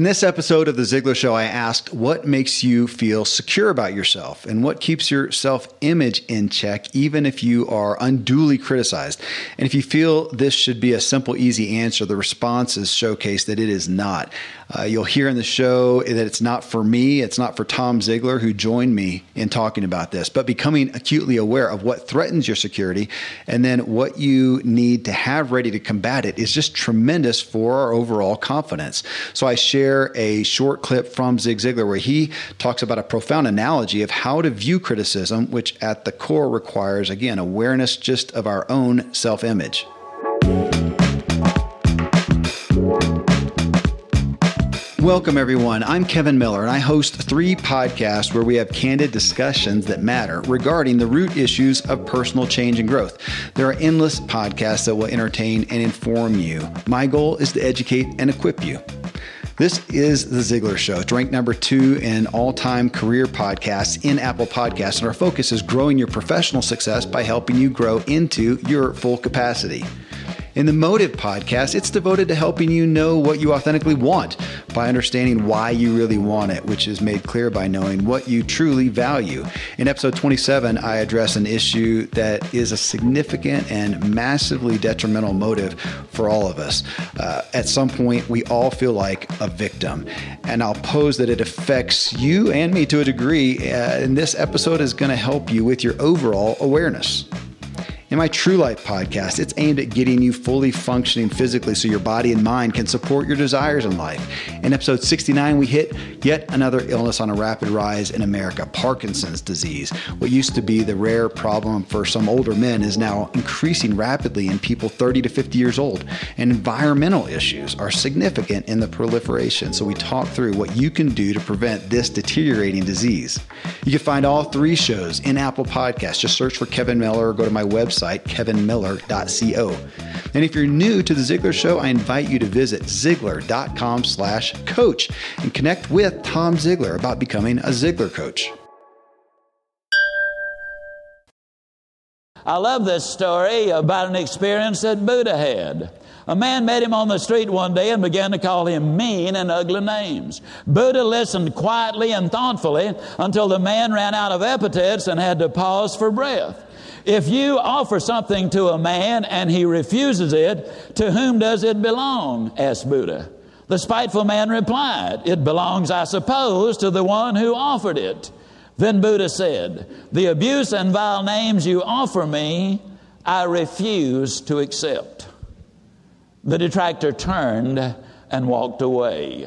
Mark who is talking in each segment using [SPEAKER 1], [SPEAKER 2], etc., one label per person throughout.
[SPEAKER 1] In this episode of The Ziglar Show, I asked what makes you feel secure about yourself and what keeps your self image in check, even if you are unduly criticized. And if you feel this should be a simple, easy answer, the responses showcase that it is not. Uh, you'll hear in the show that it's not for me, it's not for Tom Ziglar, who joined me in talking about this, but becoming acutely aware of what threatens your security and then what you need to have ready to combat it is just tremendous for our overall confidence. So I share a short clip from Zig Ziglar where he talks about a profound analogy of how to view criticism, which at the core requires, again, awareness just of our own self image. Welcome, everyone. I'm Kevin Miller, and I host three podcasts where we have candid discussions that matter regarding the root issues of personal change and growth. There are endless podcasts that will entertain and inform you. My goal is to educate and equip you. This is The Ziglar Show. It's ranked number two in all time career podcasts in Apple Podcasts, and our focus is growing your professional success by helping you grow into your full capacity. In the Motive podcast, it's devoted to helping you know what you authentically want by understanding why you really want it, which is made clear by knowing what you truly value. In episode 27, I address an issue that is a significant and massively detrimental motive for all of us. Uh, at some point, we all feel like a victim, and I'll pose that it affects you and me to a degree, uh, and this episode is going to help you with your overall awareness. In my True Life podcast, it's aimed at getting you fully functioning physically so your body and mind can support your desires in life. In episode 69, we hit yet another illness on a rapid rise in America Parkinson's disease. What used to be the rare problem for some older men is now increasing rapidly in people 30 to 50 years old. And environmental issues are significant in the proliferation. So we talk through what you can do to prevent this deteriorating disease. You can find all three shows in Apple Podcasts. Just search for Kevin Miller or go to my website website, kevinmiller.co. And if you're new to the Ziglar Show, I invite you to visit ziglar.com slash coach and connect with Tom Ziglar about becoming a Ziglar coach.
[SPEAKER 2] I love this story about an experience that Buddha had. A man met him on the street one day and began to call him mean and ugly names. Buddha listened quietly and thoughtfully until the man ran out of epithets and had to pause for breath. If you offer something to a man and he refuses it, to whom does it belong? asked Buddha. The spiteful man replied, It belongs, I suppose, to the one who offered it. Then Buddha said, The abuse and vile names you offer me, I refuse to accept. The detractor turned and walked away.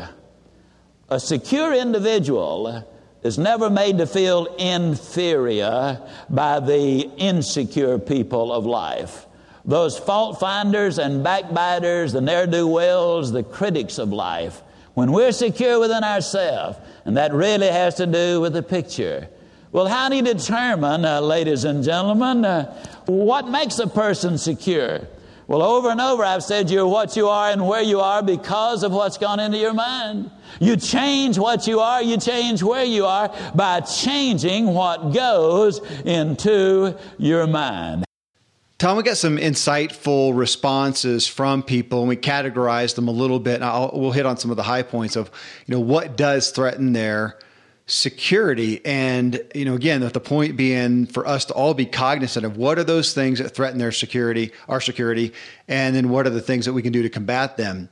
[SPEAKER 2] A secure individual is never made to feel inferior by the insecure people of life. Those fault finders and backbiters, the ne'er do wells, the critics of life. When we're secure within ourselves, and that really has to do with the picture. Well, how do you determine, uh, ladies and gentlemen, uh, what makes a person secure? Well, over and over I've said you're what you are and where you are because of what's gone into your mind. You change what you are, you change where you are by changing what goes into your mind.
[SPEAKER 1] Tom, we got some insightful responses from people, and we categorized them a little bit. And I'll, we'll hit on some of the high points of, you know, what does threaten their security. And you know again the point being for us to all be cognizant of what are those things that threaten their security our security and then what are the things that we can do to combat them.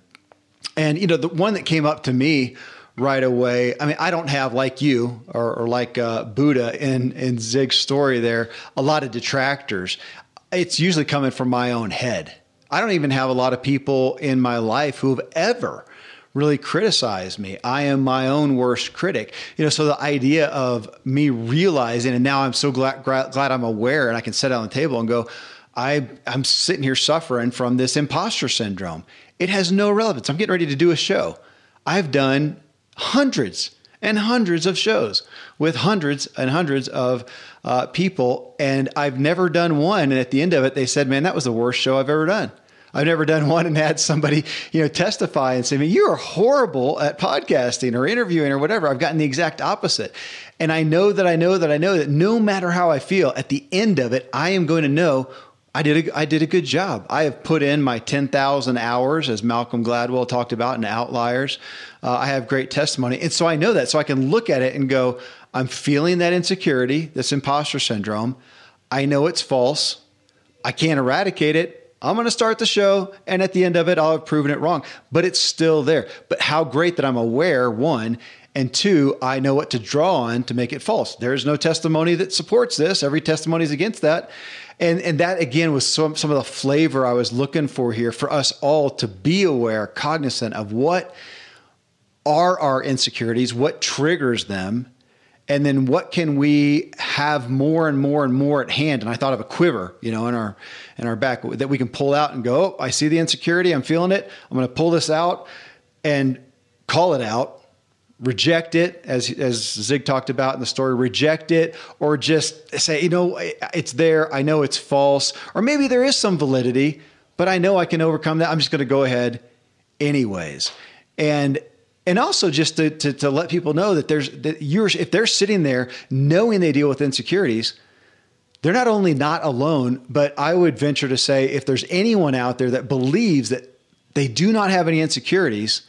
[SPEAKER 1] And you know the one that came up to me right away i mean i don't have like you or, or like uh, buddha in in zig's story there a lot of detractors. It's usually coming from my own head. I don't even have a lot of people in my life who have ever really criticize me. I am my own worst critic. You know, so the idea of me realizing, and now I'm so glad, glad, I'm aware and I can sit on the table and go, I, I'm sitting here suffering from this imposter syndrome. It has no relevance. I'm getting ready to do a show. I've done hundreds and hundreds of shows with hundreds and hundreds of uh, people, and I've never done one. And at the end of it, they said, "Man, that was the worst show I've ever done." I've never done one and had somebody, you know, testify and say, "Man, you are horrible at podcasting or interviewing or whatever." I've gotten the exact opposite. And I know that I know that I know that no matter how I feel, at the end of it, I am going to know I did a, I did a good job. I have put in my 10,000 hours, as Malcolm Gladwell talked about in Outliers. Uh, I have great testimony. And so I know that. So I can look at it and go, I'm feeling that insecurity, this imposter syndrome. I know it's false. I can't eradicate it. I'm going to start the show, and at the end of it, I'll have proven it wrong, but it's still there. But how great that I'm aware, one, and two, I know what to draw on to make it false. There's no testimony that supports this. Every testimony is against that. And, and that again was some, some of the flavor I was looking for here for us all to be aware, cognizant of what are our insecurities, what triggers them, and then what can we have more and more and more at hand? And i thought of a quiver you know in our in our back that we can pull out and go oh, i see the insecurity. I'm feeling it. I'm going to pull this out and call it out reject it as as zig talked about in the story reject it or just say you know it's there. I know it's false. Or maybe there is some validity but i know i can overcome that. I'm just going to go ahead anyways. And and also just to, to, to, let people know that there's that you're if they're sitting there knowing they deal with insecurities they're not only not alone but i would venture to say if there's anyone out there that believes that they do not have any insecurities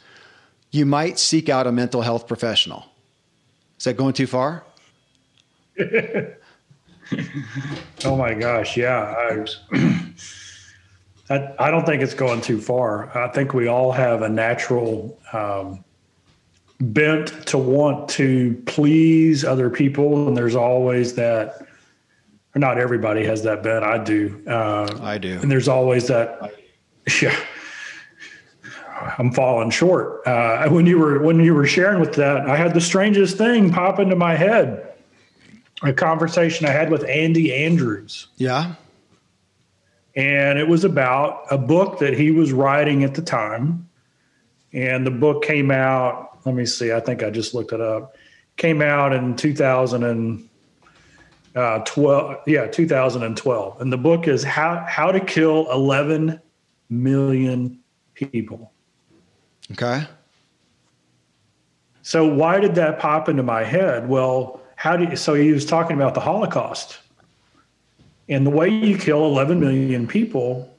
[SPEAKER 1] you might seek out a mental health professional. Is that going too far?
[SPEAKER 3] Oh my gosh yeah I, I, I, don't think it's going too far. I think we all have a natural um, bent to want to please other people, and there's always that. Not everybody has that bent. I do.
[SPEAKER 1] Uh, I do.
[SPEAKER 3] And there's always that. Yeah. I'm falling short. Uh, when you were when you were sharing with that, I had the strangest thing pop into my head. A conversation I had with Andy Andrews.
[SPEAKER 1] Yeah.
[SPEAKER 3] And it was about a book that he was writing at the time. And the book came out let me see. I think I just looked it up. Came out in 2012. Uh, yeah, 2012. And the book is how how to kill 11 million people.
[SPEAKER 1] Okay.
[SPEAKER 3] So why did that pop into my head? Well, how do you, so he was talking about the Holocaust. And the way you kill 11 million people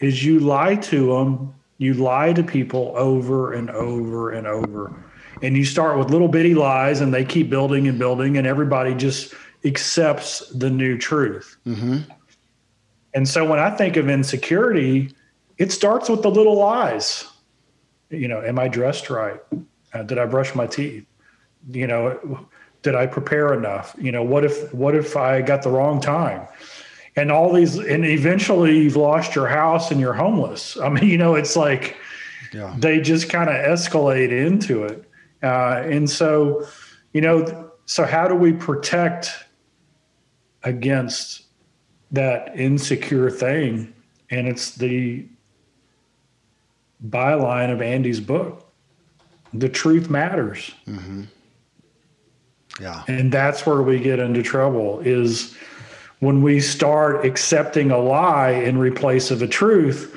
[SPEAKER 3] is you lie to them, you lie to people over and over and over and you start with little bitty lies and they keep building and building and everybody just accepts the new truth. Mm-hmm. and so when i think of insecurity it starts with the little lies. You know am i dressed right? Uh, did i brush my teeth? You know did i prepare enough? You know what if what if i got the wrong time? And all these and eventually you've lost your house and you're homeless. I mean you know it's like yeah. they just kind of escalate into it uh, and so, you know, so how do we protect against that insecure thing? And it's the byline of Andy's book. The truth matters. Mm-hmm.
[SPEAKER 1] Yeah.
[SPEAKER 3] And that's where we get into trouble is when we start accepting a lie in replace of a truth,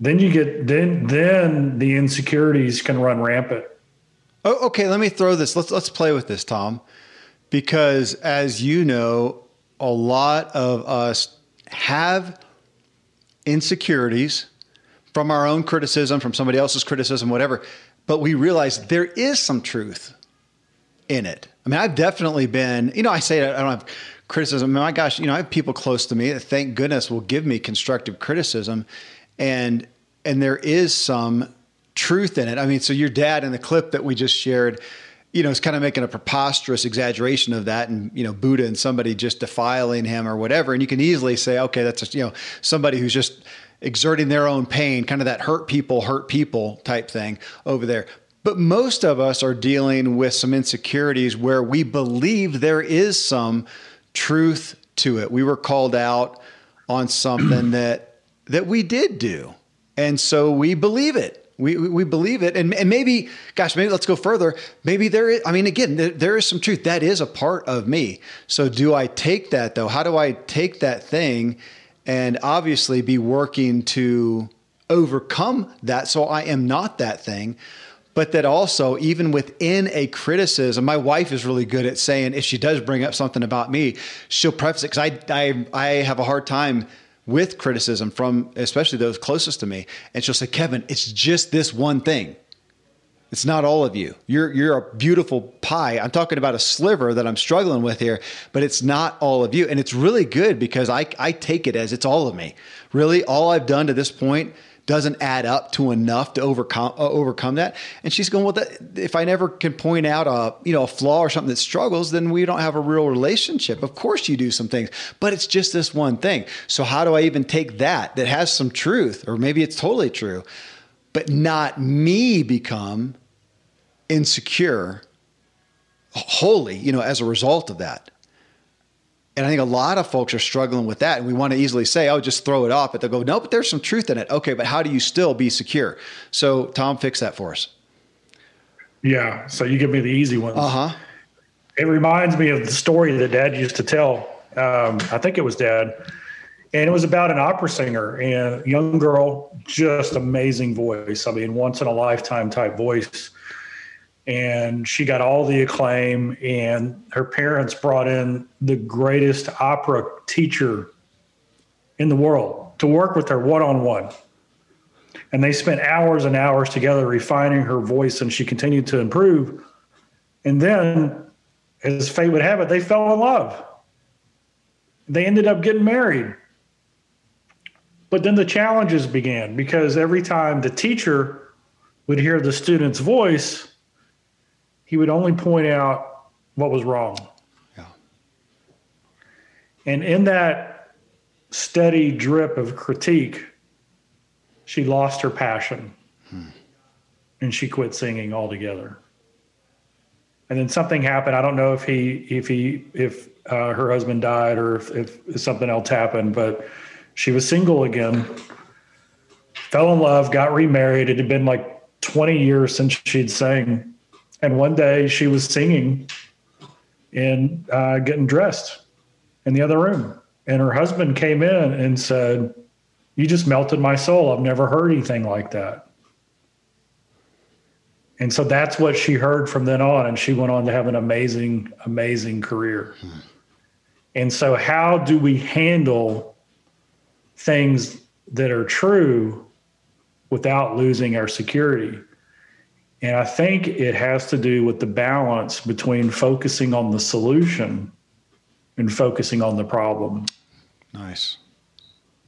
[SPEAKER 3] then you get then then the insecurities can run rampant.
[SPEAKER 1] Oh, okay, let me throw this. Let's let's play with this, Tom, because as you know, a lot of us have insecurities from our own criticism, from somebody else's criticism, whatever. But we realize there is some truth in it. I mean, I've definitely been, you know, I say I don't have criticism. My gosh, you know, I have people close to me that thank goodness will give me constructive criticism. And and there is some truth in it. I mean, so your dad in the clip that we just shared, you know, is kind of making a preposterous exaggeration of that and, you know, Buddha and somebody just defiling him or whatever. And you can easily say, okay, that's just, you know, somebody who's just exerting their own pain, kind of that hurt people, hurt people type thing over there. But most of us are dealing with some insecurities where we believe there is some truth to it. We were called out on something that that we did do. And so we believe it we, we believe it. And, and maybe, gosh, maybe let's go further. Maybe there is, I mean, again, there, there is some truth. That is a part of me. So do I take that though? How do I take that thing and obviously be working to overcome that so I am not that thing? but that also even within a criticism my wife is really good at saying if she does bring up something about me she'll preface it because I, I i have a hard time with criticism from especially those closest to me. And she'll say, Kevin, it's just this one thing. It's not all of you. You're you're a beautiful pie. I'm talking about a sliver that I'm struggling with here, but it's not all of you. And it's really good because I I take it as it's all of me. Really, all I've done to this point doesn't add up to enough to overcome uh, overcome that. And she's going, well, that, if I never can point out a you know a flaw or something that struggles, then we don't have a real relationship. Of course, you do some things, but it's just this one thing. So how do I even take that that has some truth, or maybe it's totally true, but not me become insecure wholly, you know, as a result of that. And I think a lot of folks are struggling with that. And we want to easily say, oh, just throw it off. But they'll go, no, but there's some truth in it. Okay, but how do you still be secure? So, Tom, fix that for us.
[SPEAKER 3] Yeah. So you give me the easy ones.
[SPEAKER 1] Uh huh.
[SPEAKER 3] It reminds me of the story that dad used to tell. Um, I think it was dad. And it was about an opera singer and young girl, just amazing voice. I mean, once in a lifetime type voice and she got all the acclaim and her parents brought in the greatest opera teacher in the world to work with her one-on-one. And they spent hours and hours together refining her voice and she continued to improve. And then as fate would have it they fell in love. They ended up getting married. But then the challenges began because every time the teacher would hear the student's voice he would only point out what was wrong. Yeah. And in that steady drip of critique, she lost her passion hmm. and she quit singing altogether. And then something happened. I don't know if he, if he, if uh, her husband died or if, if something else happened, but she was single again, fell in love, got remarried. It had been like 20 years since she'd sang and one day she was singing and uh, getting dressed in the other room. And her husband came in and said, You just melted my soul. I've never heard anything like that. And so that's what she heard from then on. And she went on to have an amazing, amazing career. Hmm. And so, how do we handle things that are true without losing our security? And I think it has to do with the balance between focusing on the solution and focusing on the problem.
[SPEAKER 1] Nice.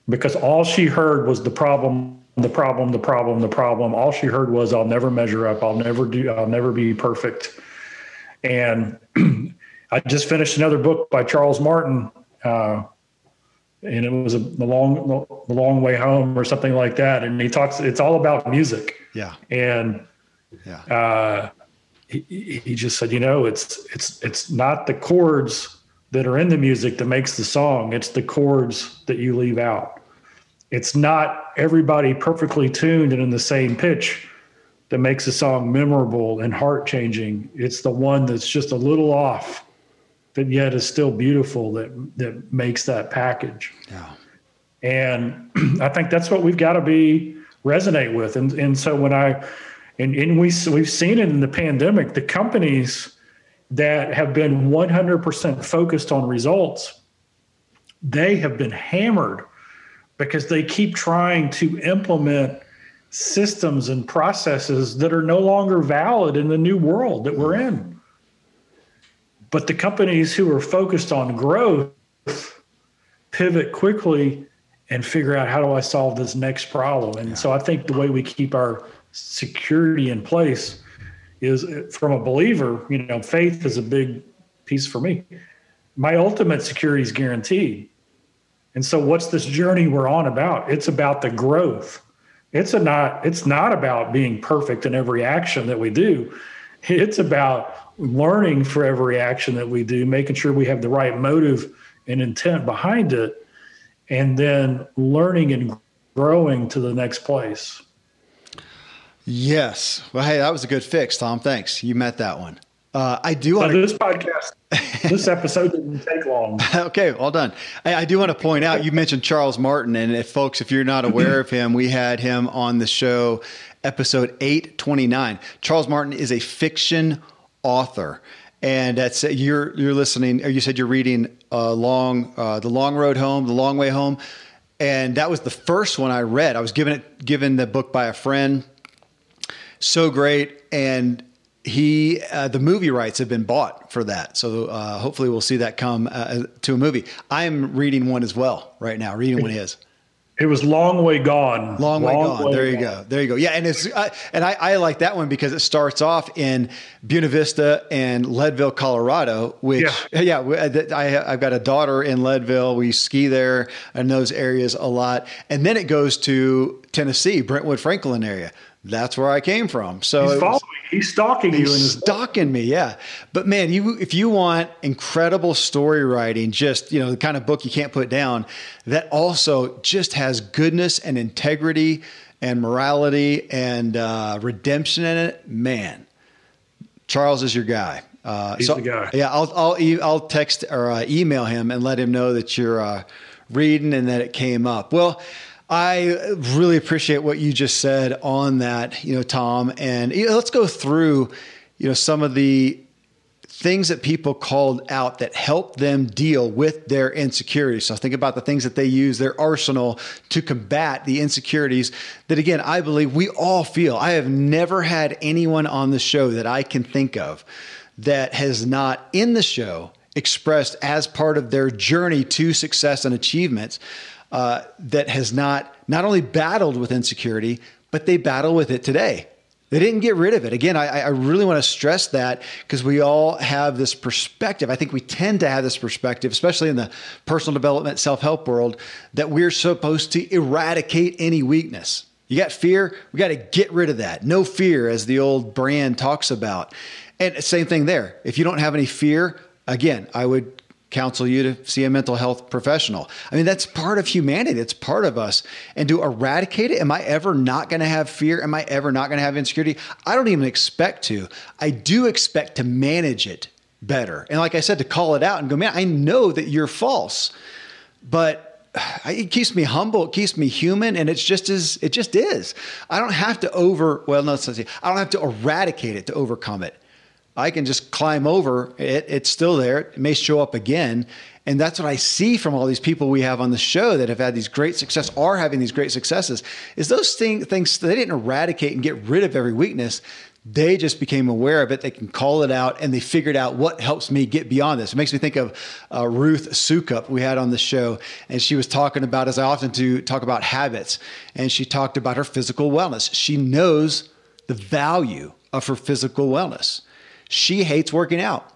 [SPEAKER 3] Because all she heard was the problem, the problem, the problem, the problem. All she heard was, I'll never measure up. I'll never do, I'll never be perfect. And I just finished another book by Charles Martin. Uh, and it was a, the long, the long way home or something like that. And he talks, it's all about music.
[SPEAKER 1] Yeah.
[SPEAKER 3] And yeah. Uh, he, he just said, you know, it's it's it's not the chords that are in the music that makes the song. It's the chords that you leave out. It's not everybody perfectly tuned and in the same pitch that makes a song memorable and heart changing. It's the one that's just a little off, but yet is still beautiful that that makes that package.
[SPEAKER 1] Yeah.
[SPEAKER 3] And I think that's what we've got to be resonate with. And and so when I and, and we, we've seen it in the pandemic, the companies that have been 100% focused on results, they have been hammered because they keep trying to implement systems and processes that are no longer valid in the new world that we're in. But the companies who are focused on growth pivot quickly and figure out how do I solve this next problem. And so I think the way we keep our security in place is from a believer, you know, faith is a big piece for me. My ultimate security is guaranteed. And so what's this journey we're on about? It's about the growth. It's a not it's not about being perfect in every action that we do. It's about learning for every action that we do, making sure we have the right motive and intent behind it, and then learning and growing to the next place.
[SPEAKER 1] Yes. Well, hey, that was a good fix, Tom. Thanks. You met that one. Uh, I do want
[SPEAKER 3] to. This podcast, this episode didn't take long.
[SPEAKER 1] okay, all done. I, I, do want to point out you mentioned Charles Martin, and if folks, if you're not aware of him, we had him on the show, episode eight twenty nine. Charles Martin is a fiction author, and that's you're you're listening. Or you said you're reading uh, long, uh, the long road home, the long way home. and that was the first one I read. I was given it given the book by a friend. So great, and he uh, the movie rights have been bought for that. So uh, hopefully we'll see that come uh, to a movie. I am reading one as well right now. Reading one his.
[SPEAKER 3] It was long way gone.
[SPEAKER 1] Long, long way gone. Way there you gone. go. There you go. Yeah, and it's uh, and I, I, like that one because it starts off in Buena Vista and Leadville, Colorado. Which yeah, yeah uh, I, I've got a daughter in Leadville. We ski there in those areas a lot, and then it goes to Tennessee, Brentwood, Franklin area. That's where I came from. So
[SPEAKER 3] he's following, he's stalking he's
[SPEAKER 1] you. He's stalking me, yeah. But man, you if you want incredible story writing, just you know the kind of book you can't put down, that also just has goodness and integrity and morality and uh, redemption in it. Man, Charles is your guy.
[SPEAKER 3] Uh, he's so, the guy.
[SPEAKER 1] Yeah, I'll I'll I'll text or uh, email him and let him know that you're uh, reading and that it came up. Well. I really appreciate what you just said on that, you know, Tom. And you know, let's go through, you know, some of the things that people called out that help them deal with their insecurities. So think about the things that they use their arsenal to combat the insecurities that again, I believe we all feel. I have never had anyone on the show that I can think of that has not in the show expressed as part of their journey to success and achievements uh, that has not not only battled with insecurity, but they battle with it today. They didn't get rid of it. Again, I, I really want to stress that because we all have this perspective. I think we tend to have this perspective, especially in the personal development, self help world, that we're supposed to eradicate any weakness. You got fear, we got to get rid of that. No fear, as the old brand talks about. And same thing there. If you don't have any fear, again, I would counsel you to see a mental health professional. I mean, that's part of humanity. It's part of us. And to eradicate it, am I ever not going to have fear? Am I ever not going to have insecurity? I don't even expect to. I do expect to manage it better. And like I said, to call it out and go, man, I know that you're false, but it keeps me humble. It keeps me human, and it's just as it just is. I don't have to over. Well, no, let's see. I don't have to eradicate it to overcome it. I can just climb over it. It's still there. It may show up again. And that's what I see from all these people we have on the show that have had these great success, are having these great successes, is those thing, things they didn't eradicate and get rid of every weakness. They just became aware of it. They can call it out and they figured out what helps me get beyond this. It makes me think of uh, Ruth Soukup we had on the show. And she was talking about, as I often do, talk about habits. And she talked about her physical wellness. She knows the value of her physical wellness. She hates working out.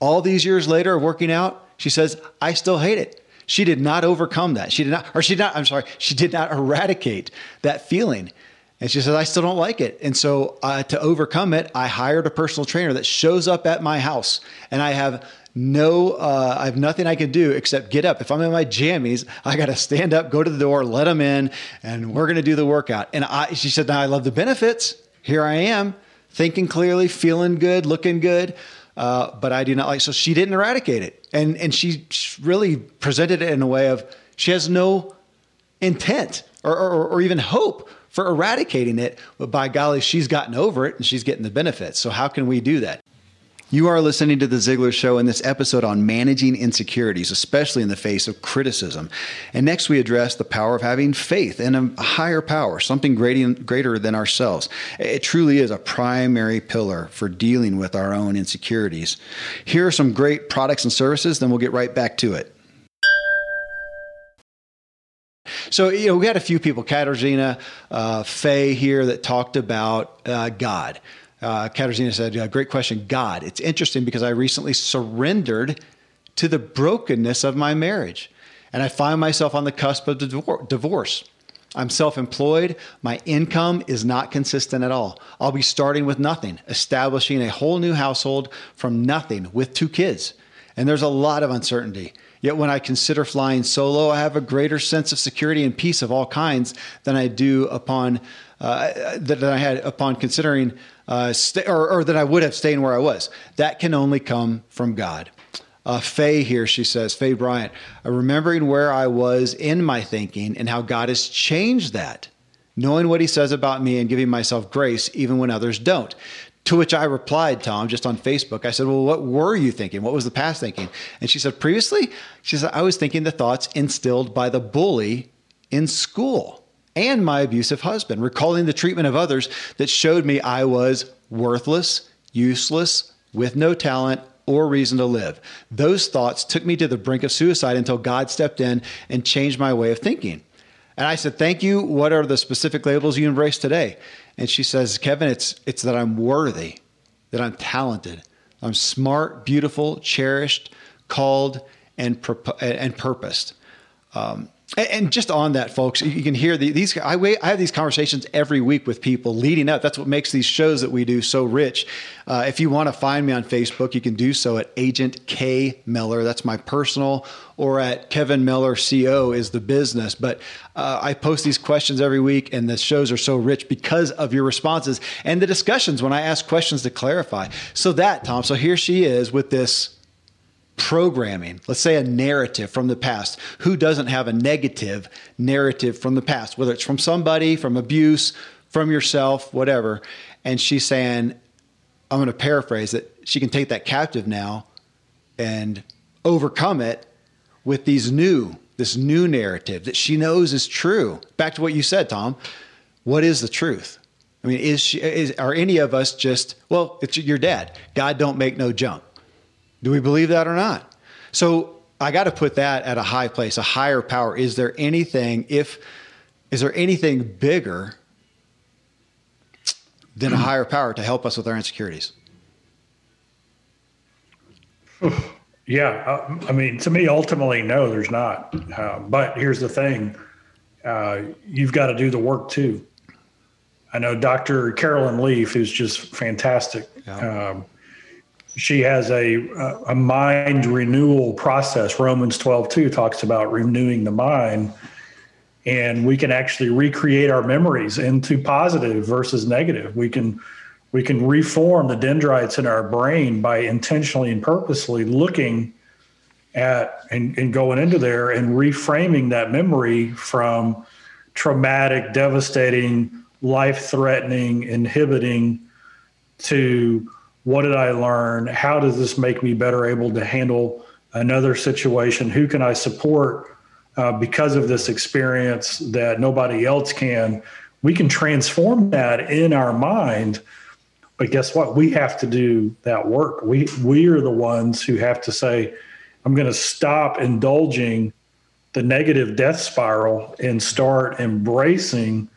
[SPEAKER 1] All these years later of working out, she says, I still hate it. She did not overcome that. She did not, or she did not, I'm sorry, she did not eradicate that feeling. And she says, I still don't like it. And so uh, to overcome it, I hired a personal trainer that shows up at my house and I have no, uh, I have nothing I can do except get up. If I'm in my jammies, I got to stand up, go to the door, let them in, and we're going to do the workout. And I, she said, now I love the benefits. Here I am thinking clearly, feeling good, looking good. Uh, but I do not like. So she didn't eradicate it, and and she really presented it in a way of she has no intent or, or, or even hope for eradicating it. But by golly, she's gotten over it and she's getting the benefits. So how can we do that? You are listening to The Ziglar Show in this episode on managing insecurities, especially in the face of criticism. And next, we address the power of having faith in a higher power, something greater than ourselves. It truly is a primary pillar for dealing with our own insecurities. Here are some great products and services, then we'll get right back to it. So, you know, we had a few people, Katarzyna, uh, Faye here, that talked about uh, God. Uh, Katarzyna said, yeah, Great question. God. It's interesting because I recently surrendered to the brokenness of my marriage. And I find myself on the cusp of divorce. I'm self employed. My income is not consistent at all. I'll be starting with nothing, establishing a whole new household from nothing with two kids. And there's a lot of uncertainty. Yet when I consider flying solo, I have a greater sense of security and peace of all kinds than I do upon uh, that I had upon considering uh, st- or, or, that I would have stayed where I was. That can only come from God. Uh, Faye here, she says, Faye Bryant, uh, remembering where I was in my thinking and how God has changed that, knowing what He says about me and giving myself grace even when others don't. To which I replied, Tom, just on Facebook. I said, Well, what were you thinking? What was the past thinking? And she said, Previously, she said, I was thinking the thoughts instilled by the bully in school and my abusive husband, recalling the treatment of others that showed me I was worthless, useless, with no talent or reason to live. Those thoughts took me to the brink of suicide until God stepped in and changed my way of thinking. And I said, "Thank you. What are the specific labels you embrace today?" And she says, "Kevin, it's it's that I'm worthy, that I'm talented, I'm smart, beautiful, cherished, called, and and purposed." Um, and just on that, folks, you can hear the, these. I, wait, I, have these conversations every week with people leading up. That's what makes these shows that we do so rich. Uh, if you want to find me on Facebook, you can do so at Agent K Miller. That's my personal, or at Kevin Miller Co is the business. But uh, I post these questions every week, and the shows are so rich because of your responses and the discussions when I ask questions to clarify. So that Tom. So here she is with this programming, let's say a narrative from the past. Who doesn't have a negative narrative from the past, whether it's from somebody, from abuse, from yourself, whatever. And she's saying, I'm going to paraphrase it, she can take that captive now and overcome it with these new, this new narrative that she knows is true. Back to what you said, Tom. What is the truth? I mean, is she, is, are any of us just, well, it's your dad. God don't make no junk. Do we believe that or not? So I got to put that at a high place, a higher power. Is there anything, if, is there anything bigger than a higher power to help us with our insecurities?
[SPEAKER 3] Yeah. Uh, I mean, to me, ultimately, no, there's not. Uh, but here's the thing uh, you've got to do the work too. I know Dr. Caroline Leaf, who's just fantastic. Yeah. Um, she has a a mind renewal process. Romans 12, 2 talks about renewing the mind. And we can actually recreate our memories into positive versus negative. We can we can reform the dendrites in our brain by intentionally and purposely looking at and, and going into there and reframing that memory from traumatic, devastating, life threatening, inhibiting to what did I learn? How does this make me better able to handle another situation? Who can I support uh, because of this experience that nobody else can? We can transform that in our mind. But guess what? We have to do that work. We we are the ones who have to say, I'm going to stop indulging the negative death spiral and start embracing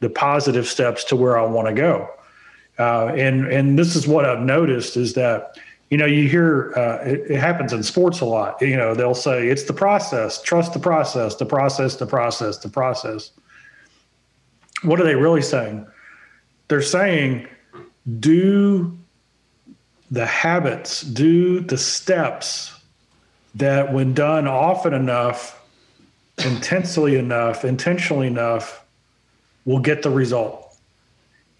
[SPEAKER 3] the positive steps to where I want to go. Uh, and and this is what I've noticed is that you know you hear uh, it, it, happens in sports a lot. You know they'll say it's the process, trust the process, the process, the process, the process. What are they really saying? They're saying do the habits, do the steps that when done often enough, intensely enough, intentionally enough, will get the result.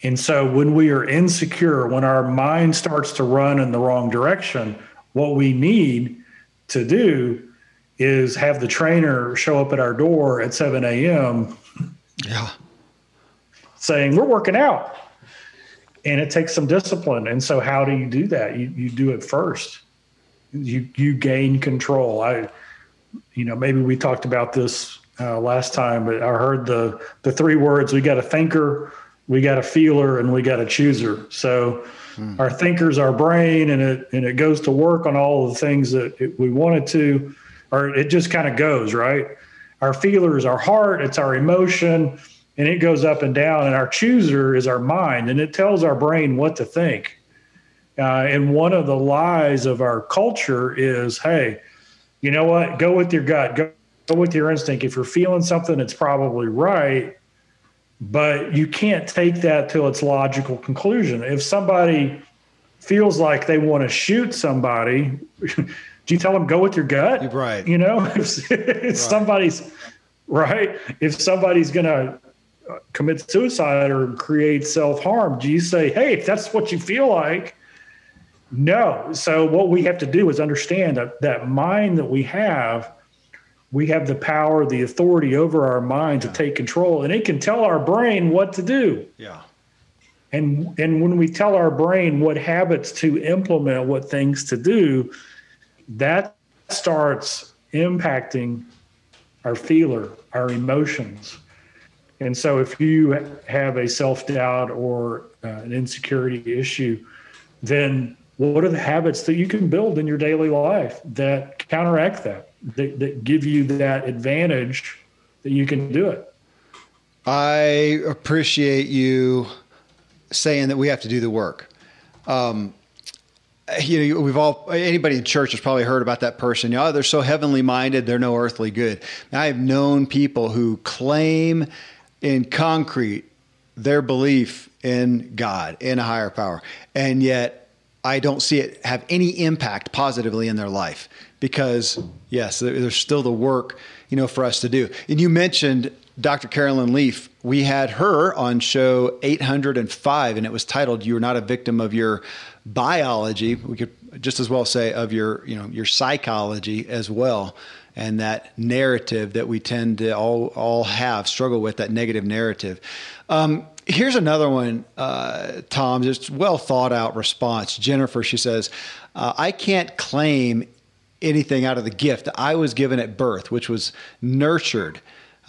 [SPEAKER 3] And so when we are insecure, when our mind starts to run in the wrong direction, what we need to do is have the trainer show up at our door at 7 a.m.
[SPEAKER 1] Yeah.
[SPEAKER 3] Saying, We're working out. And it takes some discipline. And so how do you do that? You you do it first. You you gain control. I you know, maybe we talked about this uh, last time, but I heard the the three words we got a thinker, we got a feeler and we got a chooser. So hmm. our thinker's our brain and it and it goes to work on all the things that it, we wanted to, or it just kind of goes, right? Our feeler is our heart, it's our emotion, and it goes up and down. And our chooser is our mind, and it tells our brain what to think. Uh, and one of the lies of our culture is, hey, you know what? Go with your gut. Go, go with your instinct. If you're feeling something, it's probably right but you can't take that to its logical conclusion. If somebody feels like they want to shoot somebody, do you tell them go with your gut?
[SPEAKER 1] Right.
[SPEAKER 3] You know, if, if right. somebody's right, if somebody's going to uh, commit suicide or create self harm, do you say, hey, if that's what you feel like? No. So what we have to do is understand that that mind that we have we have the power, the authority over our mind yeah. to take control, and it can tell our brain what to do.
[SPEAKER 1] Yeah.
[SPEAKER 3] And and when we tell our brain what habits to implement, what things to do, that starts impacting our feeler, our emotions. And so if you have a self doubt or uh, an insecurity issue, then what are the habits that you can build in your daily life that counteract that, that, that give you that advantage that you can do it?
[SPEAKER 1] I appreciate you saying that we have to do the work. Um, you know, we've all anybody in church has probably heard about that person. Oh, they're so heavenly minded, they're no earthly good. Now, I've known people who claim in concrete their belief in God, in a higher power, and yet I don't see it have any impact positively in their life because yes, there's still the work you know for us to do. And you mentioned Dr. Caroline Leaf. We had her on show 805, and it was titled "You Are Not a Victim of Your Biology." We could just as well say of your you know your psychology as well and that narrative that we tend to all all have struggle with that negative narrative. Um, here's another one, uh, Tom. Just well thought out response. Jennifer, she says, uh, "I can't claim anything out of the gift I was given at birth, which was nurtured."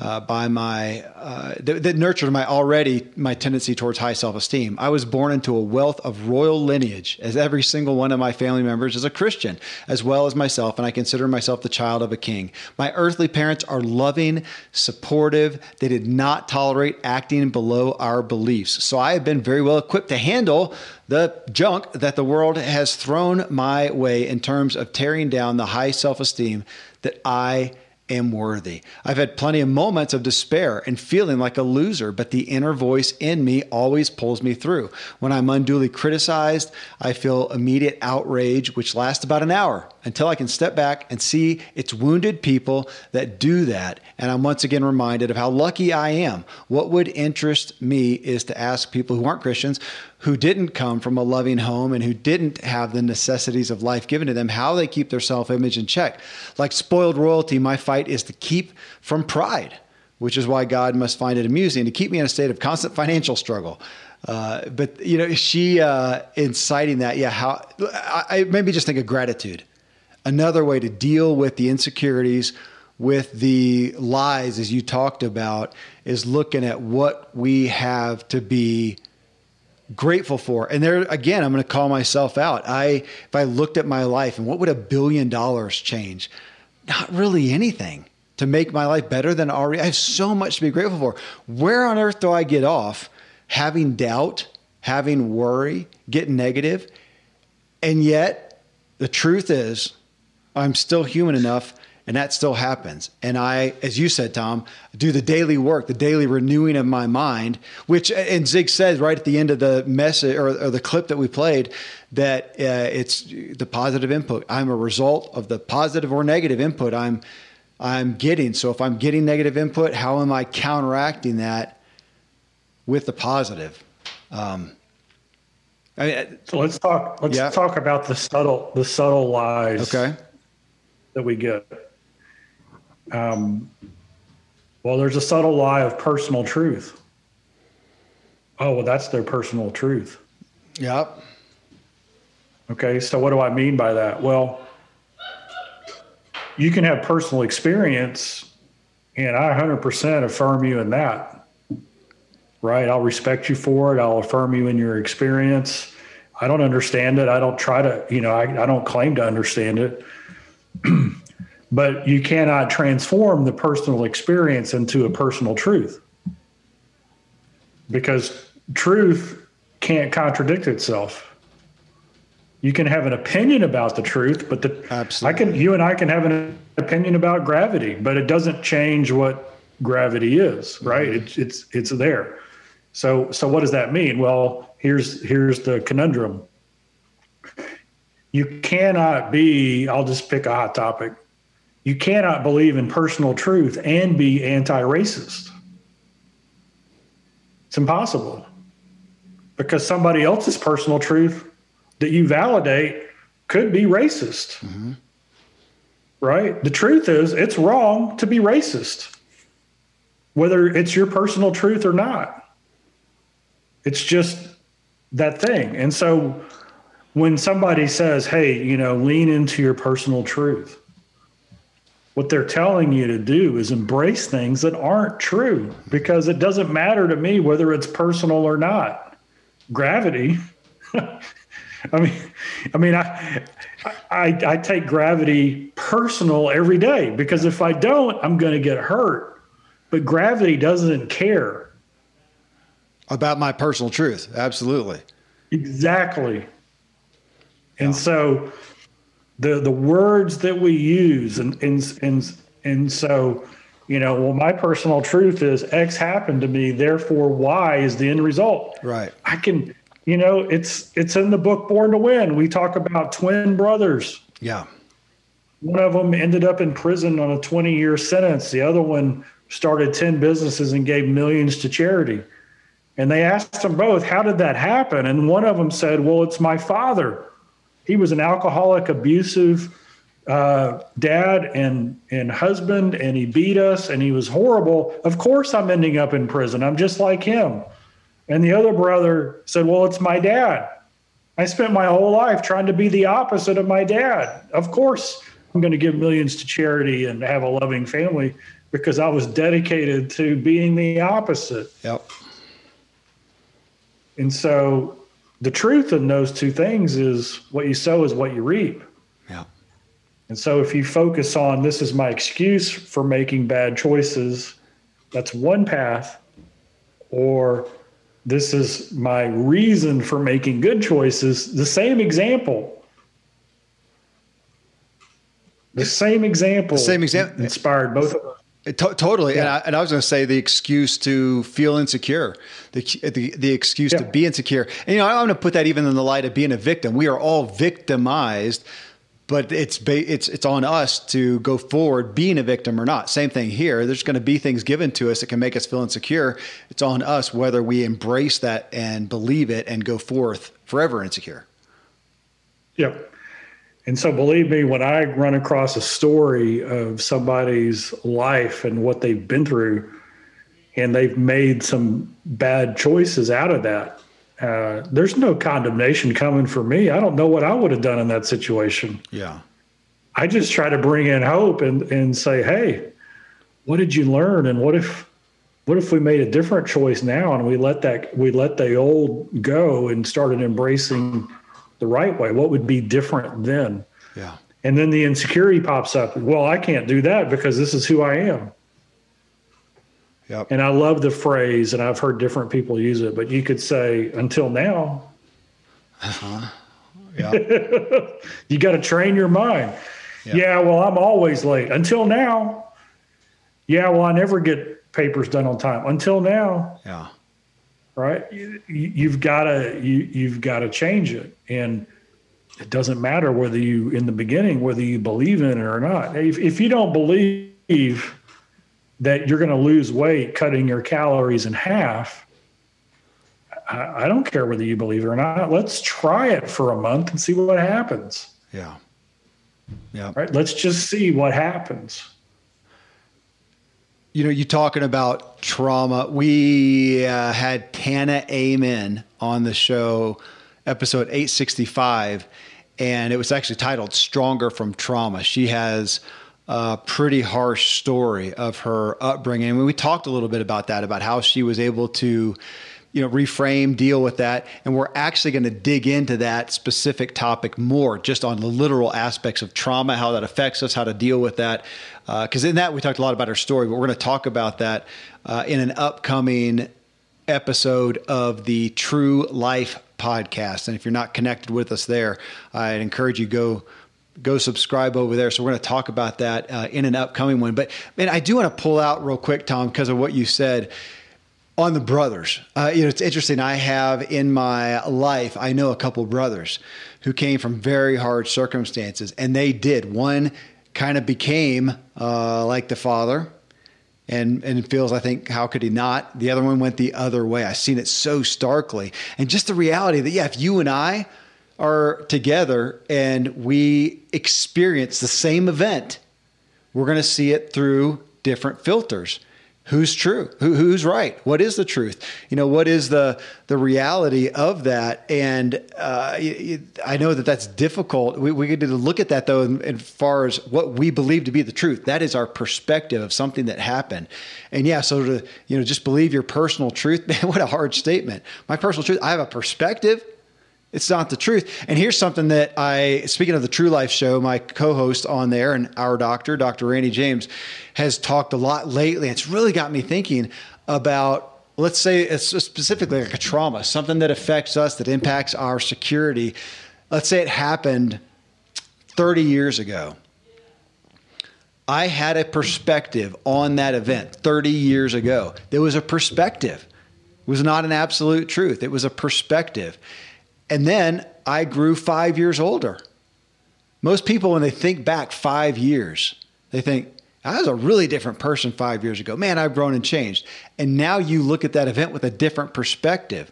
[SPEAKER 1] Uh, by my uh, that, that, nurtured my already my tendency towards high self-esteem. I was born into a wealth of royal lineage, as every single one of my family members is a Christian, as well as myself, and I consider myself the child of a king. My earthly parents are loving, supportive. They did not tolerate acting below our beliefs, so I have been very well equipped to handle the junk that the world has thrown my way in terms of tearing down the high self-esteem that I am worthy. I've had plenty of moments of despair and feeling like a loser, but the inner voice in me always pulls me through. When I'm unduly criticized, I feel immediate outrage, which lasts about an hour until I can step back and see it's wounded people that do that. And I'm once again reminded of how lucky I am. What would interest me is to ask people who aren't Christians, who didn't come from a loving home and who didn't have the necessities of life given to them, how they keep their self image in check. Like spoiled royalty, my fight is to keep from pride, which is why God must find it amusing to keep me in a state of constant financial struggle. Uh, but you know, she uh, inciting that, yeah. How I, I maybe just think of gratitude another way to deal with the insecurities, with the lies, as you talked about, is looking at what we have to be grateful for. And there again, I'm going to call myself out. I if I looked at my life and what would a billion dollars change? Not really anything to make my life better than already. I have so much to be grateful for. Where on earth do I get off having doubt, having worry, getting negative? And yet, the truth is, I'm still human enough and that still happens. And I, as you said, Tom, do the daily work, the daily renewing of my mind, which, and Zig says right at the end of the message or, or the clip that we played, that uh, it's the positive input. I'm a result of the positive or negative input I'm, I'm getting. So if I'm getting negative input, how am I counteracting that with the positive? Um,
[SPEAKER 3] I mean, so let's talk. Let's yeah. talk about the subtle, the subtle lies.
[SPEAKER 1] Okay
[SPEAKER 3] that we get. Um, well, there's a subtle lie of personal truth. Oh, well, that's their personal truth.
[SPEAKER 1] Yep.
[SPEAKER 3] Okay, so what do I mean by that? Well, you can have personal experience, and I 100% affirm you in that. Right? I'll respect you for it. I'll affirm you in your experience. I don't understand it. I don't try to, you know, I, I don't claim to understand it. but you cannot transform the personal experience into a personal truth because truth can't contradict itself. You can have an opinion about the truth, but the Absolutely. I can you and I can have an opinion about gravity, but it doesn't change what gravity is, right? Mm-hmm. It's it's it's there. So so what does that mean? Well, here's here's the conundrum you cannot be, I'll just pick a hot topic. You cannot believe in personal truth and be anti racist. It's impossible because somebody else's personal truth that you validate could be racist. Mm-hmm. Right? The truth is, it's wrong to be racist, whether it's your personal truth or not. It's just that thing. And so, when somebody says, hey, you know, lean into your personal truth, what they're telling you to do is embrace things that aren't true because it doesn't matter to me whether it's personal or not. Gravity. I mean, I mean, I, I, I take gravity personal every day because if I don't, I'm going to get hurt. But gravity doesn't care
[SPEAKER 1] about my personal truth. Absolutely.
[SPEAKER 3] Exactly. And so the the words that we use and and and and so you know well my personal truth is x happened to me therefore y is the end result.
[SPEAKER 1] Right.
[SPEAKER 3] I can you know it's it's in the book born to win. We talk about twin brothers.
[SPEAKER 1] Yeah.
[SPEAKER 3] One of them ended up in prison on a 20 year sentence. The other one started 10 businesses and gave millions to charity. And they asked them both how did that happen? And one of them said well it's my father he was an alcoholic, abusive uh, dad and and husband, and he beat us, and he was horrible. Of course, I'm ending up in prison. I'm just like him. And the other brother said, "Well, it's my dad. I spent my whole life trying to be the opposite of my dad. Of course, I'm going to give millions to charity and have a loving family." Because I was dedicated to being the opposite.
[SPEAKER 1] Yep.
[SPEAKER 3] And so the truth in those two things is what you sow is what you reap.
[SPEAKER 1] Yeah.
[SPEAKER 3] And so if you focus on this is my excuse for making bad choices, that's one path, or this is my reason for making good choices, the same example. The same example.
[SPEAKER 1] The same example
[SPEAKER 3] inspired both of us.
[SPEAKER 1] To- totally, yeah. and, I, and I was going to say the excuse to feel insecure, the the, the excuse yeah. to be insecure, and you know I'm going to put that even in the light of being a victim. We are all victimized, but it's ba- it's it's on us to go forward, being a victim or not. Same thing here. There's going to be things given to us that can make us feel insecure. It's on us whether we embrace that and believe it and go forth forever insecure.
[SPEAKER 3] Yep. And so, believe me, when I run across a story of somebody's life and what they've been through, and they've made some bad choices out of that, uh, there's no condemnation coming for me. I don't know what I would have done in that situation.
[SPEAKER 1] Yeah.
[SPEAKER 3] I just try to bring in hope and, and say, hey, what did you learn? And what if what if we made a different choice now and we let that we let the old go and started embracing the right way? What would be different then?
[SPEAKER 1] Yeah.
[SPEAKER 3] And then the insecurity pops up. Well, I can't do that because this is who I am.
[SPEAKER 1] Yep.
[SPEAKER 3] And I love the phrase, and I've heard different people use it, but you could say, until now.
[SPEAKER 1] Uh-huh. Yeah.
[SPEAKER 3] you got to train your mind. Yep. Yeah, well, I'm always late. Until now. Yeah, well, I never get papers done on time. Until now.
[SPEAKER 1] Yeah
[SPEAKER 3] right? You, have got to you, you've got to change it, and it doesn't matter whether you in the beginning whether you believe in it or not. If, if you don't believe that you're going to lose weight cutting your calories in half, I, I don't care whether you believe it or not. Let's try it for a month and see what happens.
[SPEAKER 1] Yeah. Yeah.
[SPEAKER 3] Right. Let's just see what happens
[SPEAKER 1] you know, you talking about trauma. We uh, had Tana Amen on the show, episode 865, and it was actually titled Stronger from Trauma. She has a pretty harsh story of her upbringing. And we talked a little bit about that, about how she was able to you know reframe deal with that. And we're actually going to dig into that specific topic more just on the literal aspects of trauma how that affects us how to deal with that. Because uh, in that we talked a lot about our story but we're going to talk about that uh, in an upcoming episode of the true life podcast. And if you're not connected with us there i'd encourage you go go subscribe over there. So we're going to talk about that uh, in an upcoming one. But man i do want to pull out real quick tom because of what you said on the brothers. Uh, you know, it's interesting. I have in my life, I know a couple brothers who came from very hard circumstances, and they did. One kind of became uh, like the father, and and feels, I think, how could he not? The other one went the other way. I've seen it so starkly, and just the reality that yeah, if you and I are together and we experience the same event, we're going to see it through different filters who's true? Who, who's right? What is the truth? You know what is the the reality of that? And uh, i know that that's difficult. We, we get to look at that though as far as what we believe to be the truth. That is our perspective of something that happened. And yeah so to you know just believe your personal truth man what a hard statement. My personal truth i have a perspective it's not the truth. And here's something that I, speaking of the True Life show, my co host on there and our doctor, Dr. Randy James, has talked a lot lately. It's really got me thinking about, let's say, it's specifically like a trauma, something that affects us, that impacts our security. Let's say it happened 30 years ago. I had a perspective on that event 30 years ago. There was a perspective. It was not an absolute truth. It was a perspective. And then I grew five years older. Most people, when they think back five years, they think, I was a really different person five years ago. Man, I've grown and changed. And now you look at that event with a different perspective.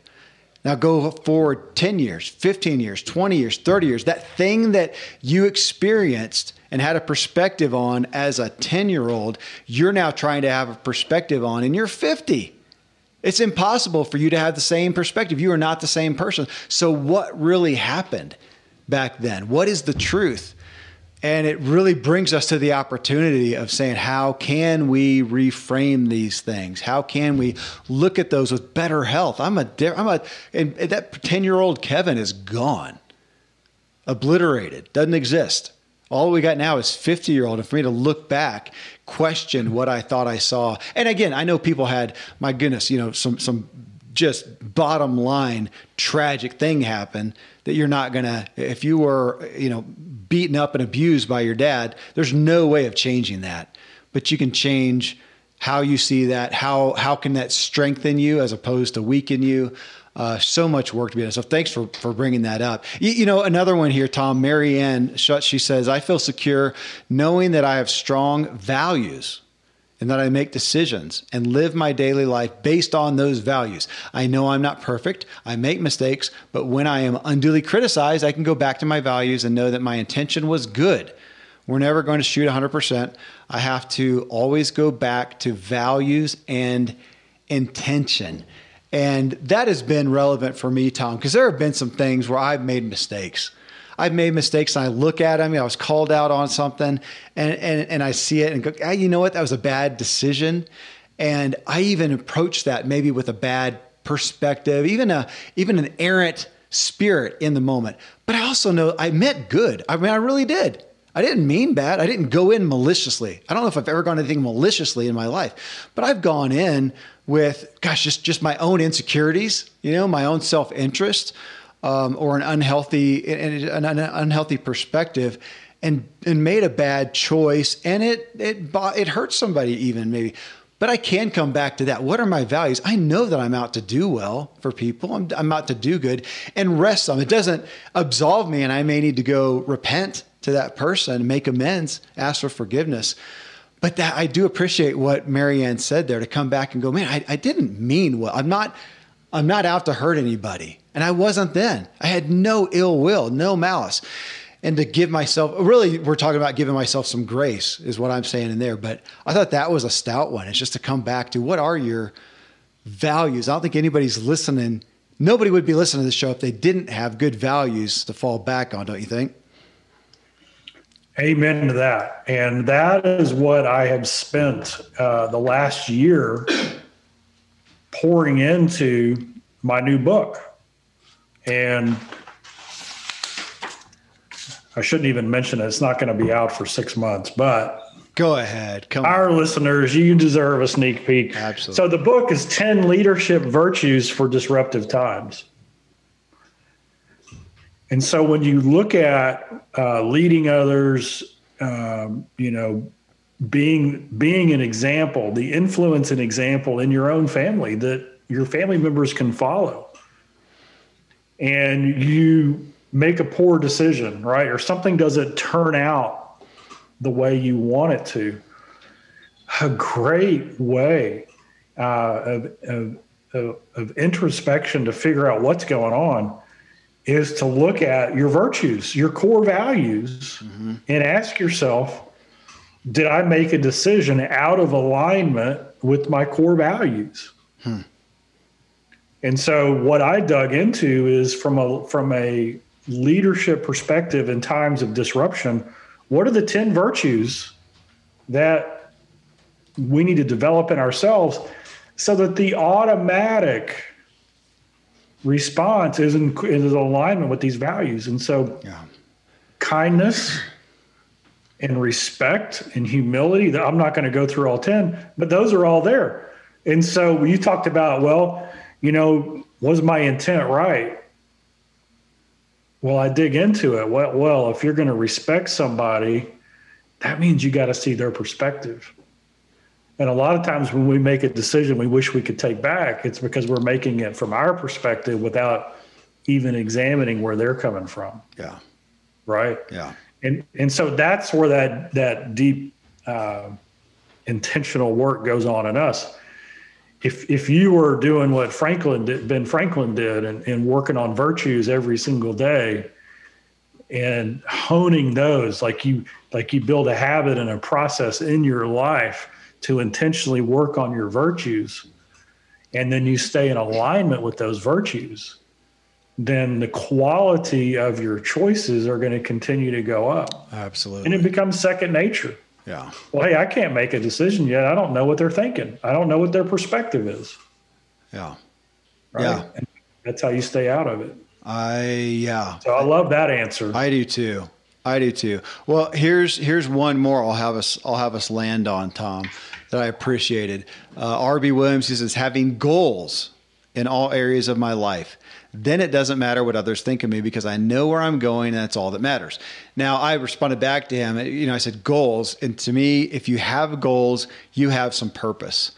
[SPEAKER 1] Now go forward 10 years, 15 years, 20 years, 30 years. That thing that you experienced and had a perspective on as a 10 year old, you're now trying to have a perspective on and you're 50. It's impossible for you to have the same perspective. You are not the same person. So, what really happened back then? What is the truth? And it really brings us to the opportunity of saying, how can we reframe these things? How can we look at those with better health? I'm a, I'm a, and that 10 year old Kevin is gone, obliterated, doesn't exist. All we got now is 50 year old. And for me to look back, question what I thought I saw. And again, I know people had, my goodness, you know, some, some just bottom line tragic thing happen that you're not going to, if you were, you know, beaten up and abused by your dad, there's no way of changing that. But you can change how you see that. How, how can that strengthen you as opposed to weaken you? Uh, so much work to be done. So thanks for, for bringing that up. You, you know, another one here, Tom, Marianne she says, I feel secure knowing that I have strong values and that I make decisions and live my daily life based on those values. I know I'm not perfect. I make mistakes, but when I am unduly criticized, I can go back to my values and know that my intention was good. We're never going to shoot 100%. I have to always go back to values and intention. And that has been relevant for me, Tom, because there have been some things where I've made mistakes. I've made mistakes and I look at them. I was called out on something and, and, and I see it and go, ah, you know what? That was a bad decision. And I even approach that maybe with a bad perspective, even a even an errant spirit in the moment. But I also know I meant good. I mean, I really did. I didn't mean bad. I didn't go in maliciously. I don't know if I've ever gone anything maliciously in my life, but I've gone in with, gosh, just, just my own insecurities, you know, my own self interest, um, or an unhealthy, an, an unhealthy perspective, and and made a bad choice, and it it it hurt somebody even maybe. But I can come back to that. What are my values? I know that I'm out to do well for people. I'm, I'm out to do good and rest them. It doesn't absolve me, and I may need to go repent to that person, make amends, ask for forgiveness. But that I do appreciate what Marianne said there to come back and go, man, I, I didn't mean well. I'm not, I'm not out to hurt anybody. And I wasn't then. I had no ill will, no malice. And to give myself, really, we're talking about giving myself some grace, is what I'm saying in there. But I thought that was a stout one. It's just to come back to what are your values? I don't think anybody's listening. Nobody would be listening to the show if they didn't have good values to fall back on, don't you think?
[SPEAKER 3] Amen to that. And that is what I have spent uh, the last year pouring into my new book. And I shouldn't even mention it. It's not going to be out for six months, but
[SPEAKER 1] go ahead.
[SPEAKER 3] Come our on. listeners, you deserve a sneak peek.
[SPEAKER 1] Absolutely.
[SPEAKER 3] So the book is 10 leadership virtues for disruptive times. And so when you look at uh, leading others, um, you know, being being an example, the influence and example in your own family that your family members can follow, and you make a poor decision, right, or something doesn't turn out the way you want it to, a great way uh, of, of, of, of introspection to figure out what's going on is to look at your virtues, your core values, mm-hmm. and ask yourself, did I make a decision out of alignment with my core values. Hmm. And so what I dug into is from a from a leadership perspective in times of disruption, what are the 10 virtues that we need to develop in ourselves so that the automatic response is in, is alignment with these values. And so yeah. kindness and respect and humility, I'm not going to go through all 10, but those are all there. And so you talked about, well, you know, was my intent right? Well, I dig into it. Well, well if you're going to respect somebody, that means you got to see their perspective. And a lot of times when we make a decision we wish we could take back, it's because we're making it from our perspective without even examining where they're coming from.
[SPEAKER 1] Yeah.
[SPEAKER 3] Right.
[SPEAKER 1] Yeah.
[SPEAKER 3] And and so that's where that that deep uh, intentional work goes on in us if if you were doing what Franklin did, Ben Franklin did, and, and working on virtues every single day, and honing those, like you like you build a habit and a process in your life to intentionally work on your virtues, and then you stay in alignment with those virtues, then the quality of your choices are going to continue to go up.
[SPEAKER 1] Absolutely,
[SPEAKER 3] and it becomes second nature.
[SPEAKER 1] Yeah.
[SPEAKER 3] Well, hey, I can't make a decision yet. I don't know what they're thinking. I don't know what their perspective is.
[SPEAKER 1] Yeah.
[SPEAKER 3] Right? Yeah. And that's how you stay out of it.
[SPEAKER 1] I yeah.
[SPEAKER 3] So I love that answer.
[SPEAKER 1] I do too. I do too. Well, here's here's one more. I'll have us I'll have us land on Tom that I appreciated. Uh, R.B. Williams he says having goals in all areas of my life then it doesn't matter what others think of me because I know where I'm going and that's all that matters. Now, I responded back to him, you know, I said goals. And to me, if you have goals, you have some purpose.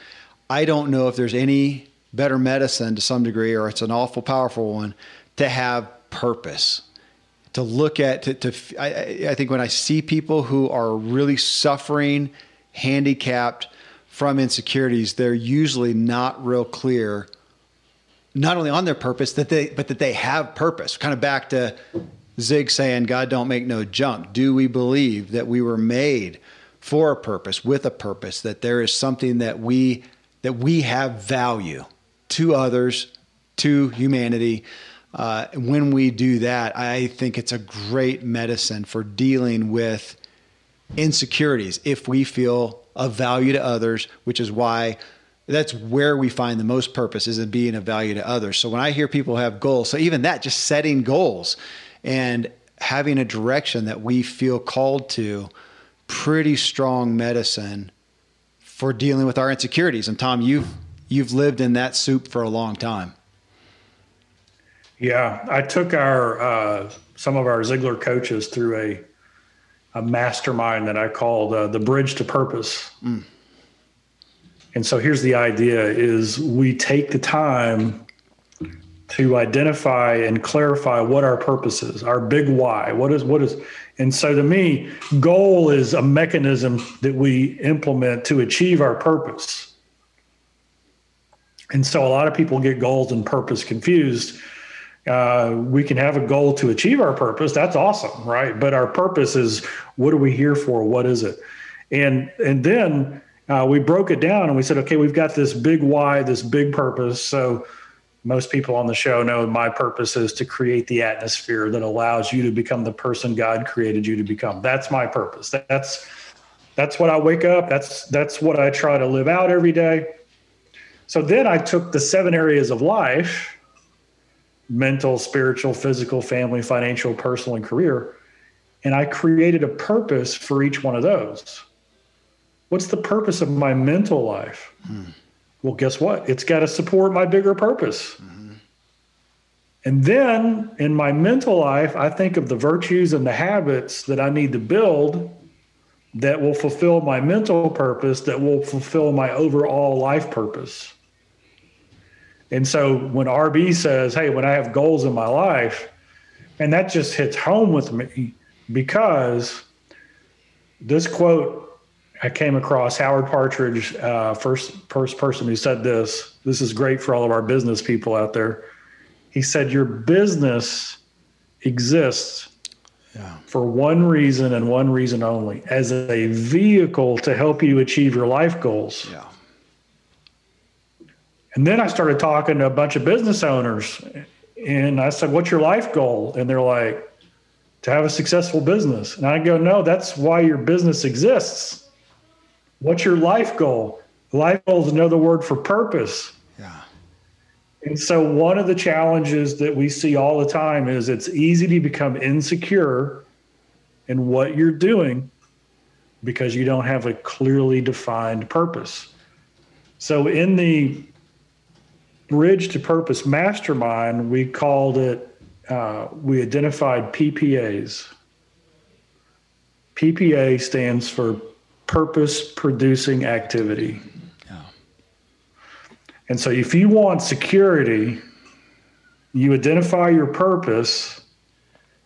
[SPEAKER 1] I don't know if there's any better medicine to some degree, or it's an awful powerful one, to have purpose. To look at, to, to I, I think when I see people who are really suffering, handicapped from insecurities, they're usually not real clear not only on their purpose that they but that they have purpose. Kind of back to zig saying god don't make no junk. Do we believe that we were made for a purpose with a purpose that there is something that we that we have value to others to humanity? Uh, when we do that i think it's a great medicine for dealing with insecurities. If we feel of value to others which is why that's where we find the most purpose is in being of value to others. So when I hear people have goals, so even that, just setting goals and having a direction that we feel called to, pretty strong medicine for dealing with our insecurities. And Tom, you've you've lived in that soup for a long time.
[SPEAKER 3] Yeah, I took our uh, some of our Ziglar coaches through a a mastermind that I called uh, the Bridge to Purpose. Mm. And so here's the idea is we take the time to identify and clarify what our purpose is, our big why. What is what is and so to me, goal is a mechanism that we implement to achieve our purpose. And so a lot of people get goals and purpose confused. Uh, we can have a goal to achieve our purpose. That's awesome, right? But our purpose is what are we here for? What is it? And and then uh, we broke it down and we said, okay, we've got this big why, this big purpose. So most people on the show know my purpose is to create the atmosphere that allows you to become the person God created you to become. That's my purpose. That's that's what I wake up. That's that's what I try to live out every day. So then I took the seven areas of life mental, spiritual, physical, family, financial, personal, and career. And I created a purpose for each one of those. What's the purpose of my mental life? Hmm. Well, guess what? It's got to support my bigger purpose. Mm-hmm. And then in my mental life, I think of the virtues and the habits that I need to build that will fulfill my mental purpose, that will fulfill my overall life purpose. And so when RB says, Hey, when I have goals in my life, and that just hits home with me because this quote I came across Howard Partridge, uh, first first person who said this. This is great for all of our business people out there. He said, "Your business exists yeah. for one reason and one reason only, as a vehicle to help you achieve your life goals."
[SPEAKER 1] Yeah.
[SPEAKER 3] And then I started talking to a bunch of business owners and I said, What's your life goal? And they're like, To have a successful business. And I go, No, that's why your business exists. What's your life goal? Life goal is another word for purpose.
[SPEAKER 1] Yeah.
[SPEAKER 3] And so, one of the challenges that we see all the time is it's easy to become insecure in what you're doing because you don't have a clearly defined purpose. So, in the Bridge to Purpose Mastermind, we called it, uh, we identified PPAs. PPA stands for Purpose Producing Activity. And so, if you want security, you identify your purpose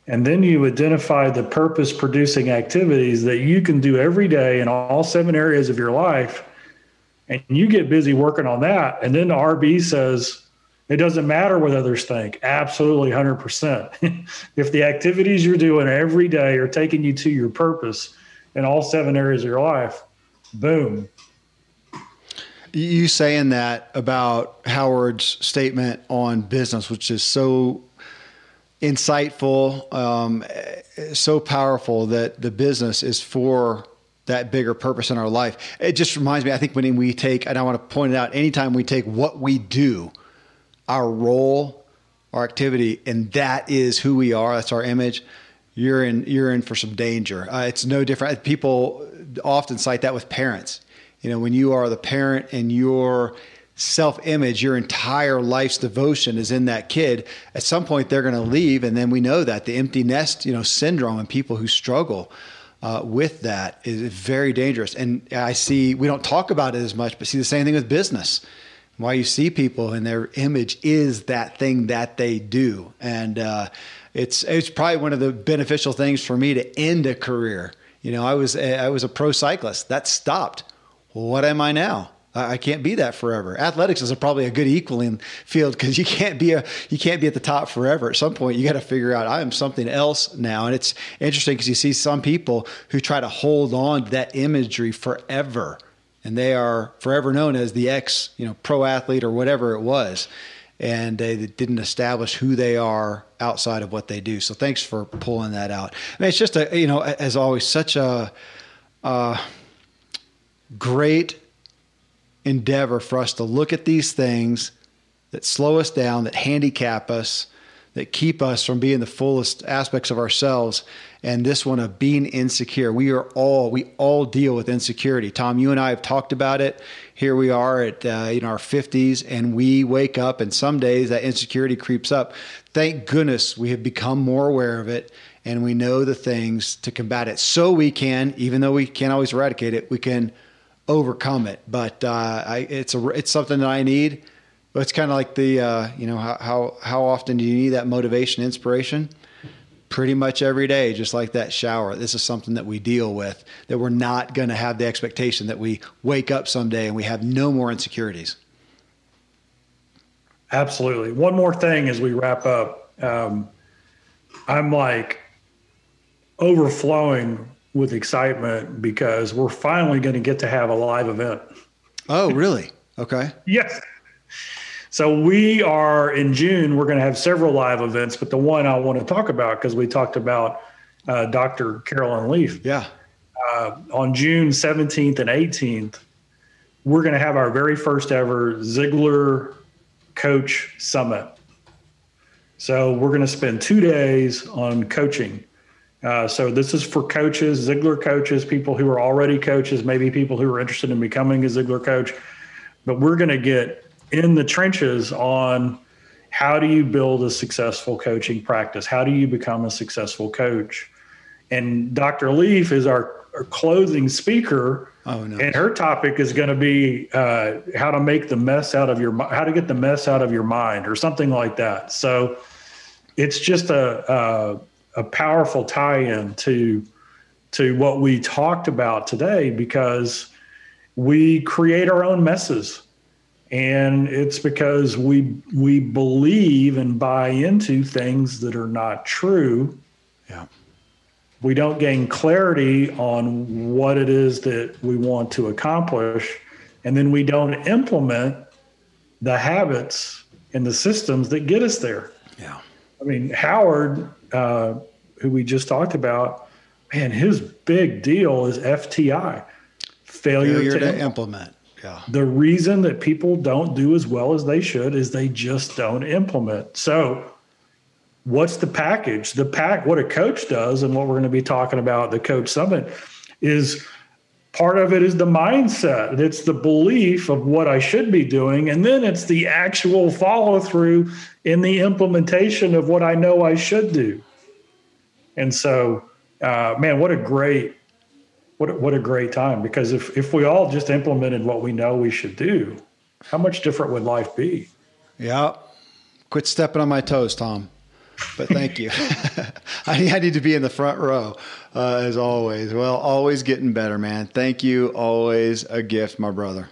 [SPEAKER 3] and then you identify the purpose producing activities that you can do every day in all seven areas of your life and you get busy working on that. And then the RB says, it doesn't matter what others think. Absolutely 100%. if the activities you're doing every day are taking you to your purpose in all seven areas of your life, boom.
[SPEAKER 1] You saying that about Howard's statement on business, which is so insightful, um, so powerful that the business is for that bigger purpose in our life. It just reminds me, I think when we take, and I want to point it out, anytime we take what we do, our role, our activity, and that is who we are, that's our image, you're in, you're in for some danger. Uh, it's no different. People often cite that with parents. You know, when you are the parent and your self image, your entire life's devotion is in that kid, at some point they're going to leave. And then we know that the empty nest, you know, syndrome and people who struggle uh, with that is very dangerous. And I see, we don't talk about it as much, but see the same thing with business. Why you see people and their image is that thing that they do. And uh, it's, it's probably one of the beneficial things for me to end a career. You know, I was, I was a pro cyclist that stopped. Well, what am I now? I can't be that forever. Athletics is a, probably a good equaling field because you can't be a you can't be at the top forever. At some point, you got to figure out I am something else now. And it's interesting because you see some people who try to hold on to that imagery forever, and they are forever known as the ex you know pro athlete or whatever it was, and they didn't establish who they are outside of what they do. So thanks for pulling that out. I mean, it's just a you know as always such a uh, great endeavor for us to look at these things that slow us down, that handicap us, that keep us from being the fullest aspects of ourselves. And this one of being insecure. We are all, we all deal with insecurity. Tom, you and I have talked about it. Here we are at uh, in our 50s, and we wake up, and some days that insecurity creeps up. Thank goodness we have become more aware of it and we know the things to combat it so we can, even though we can't always eradicate it, we can overcome it. But uh, I, it's a it's something that I need. But it's kind of like the uh, you know how, how how often do you need that motivation, inspiration? Pretty much every day, just like that shower. This is something that we deal with. That we're not going to have the expectation that we wake up someday and we have no more insecurities.
[SPEAKER 3] Absolutely. One more thing as we wrap up. Um, I'm like overflowing with excitement because we're finally going to get to have a live event.
[SPEAKER 1] Oh, really? Okay.
[SPEAKER 3] yes. So we are in June. We're going to have several live events, but the one I want to talk about because we talked about uh, Dr. Caroline Leaf.
[SPEAKER 1] Yeah.
[SPEAKER 3] Uh, on June 17th and 18th, we're going to have our very first ever Ziglar Coach Summit. So we're going to spend two days on coaching uh, so this is for coaches, Ziglar coaches, people who are already coaches, maybe people who are interested in becoming a Ziglar coach. But we're going to get in the trenches on how do you build a successful coaching practice? How do you become a successful coach? And Dr. Leaf is our, our closing speaker. Oh, no. And her topic is going to be uh, how to make the mess out of your how to get the mess out of your mind or something like that. So it's just a, a a powerful tie-in to to what we talked about today because we create our own messes and it's because we we believe and buy into things that are not true
[SPEAKER 1] yeah
[SPEAKER 3] we don't gain clarity on what it is that we want to accomplish and then we don't implement the habits and the systems that get us there.
[SPEAKER 1] Yeah.
[SPEAKER 3] I mean, Howard, uh, who we just talked about, man, his big deal is FTI, failure,
[SPEAKER 1] Failure
[SPEAKER 3] to,
[SPEAKER 1] to
[SPEAKER 3] implement.
[SPEAKER 1] implement. Yeah.
[SPEAKER 3] The reason that people don't do as well as they should is they just don't implement. So, what's the package? The pack, what a coach does, and what we're going to be talking about at the Coach Summit is part of it is the mindset. It's the belief of what I should be doing. And then it's the actual follow through in the implementation of what I know I should do. And so, uh, man, what a great, what what a great time. Because if, if we all just implemented what we know we should do, how much different would life be?
[SPEAKER 1] Yeah. Quit stepping on my toes, Tom. But thank you. I, I, need to be in the front row, uh, as always. Well, always getting better, man. Thank you. Always a gift, my brother.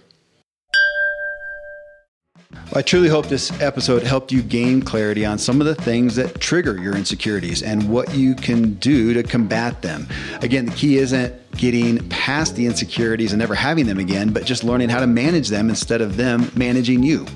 [SPEAKER 1] I truly hope this episode helped you gain clarity on some of the things that trigger your insecurities and what you can do to combat them. Again, the key isn't getting past the insecurities and never having them again, but just learning how to manage them instead of them managing you.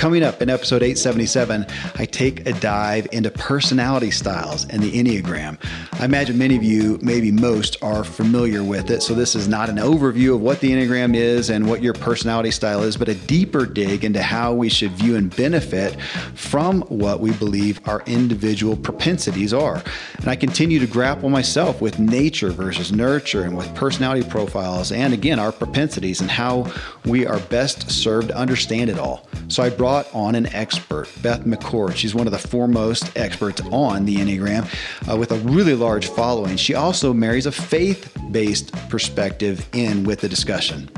[SPEAKER 1] Coming up in episode 877, I take a dive into personality styles and the Enneagram. I imagine many of you, maybe most, are familiar with it. So, this is not an overview of what the Enneagram is and what your personality style is, but a deeper dig into how we should view and benefit from what we believe our individual propensities are. And I continue to grapple myself with nature versus nurture and with personality profiles and, again, our propensities and how we are best served to understand it all. So, I brought brought on an expert, Beth McCord. She's one of the foremost experts on the Enneagram uh, with a really large following. She also marries a faith based perspective in with the discussion.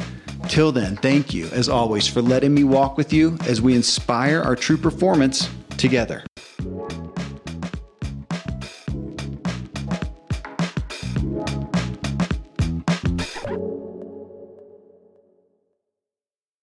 [SPEAKER 1] Till then, thank you, as always, for letting me walk with you as we inspire our true performance together.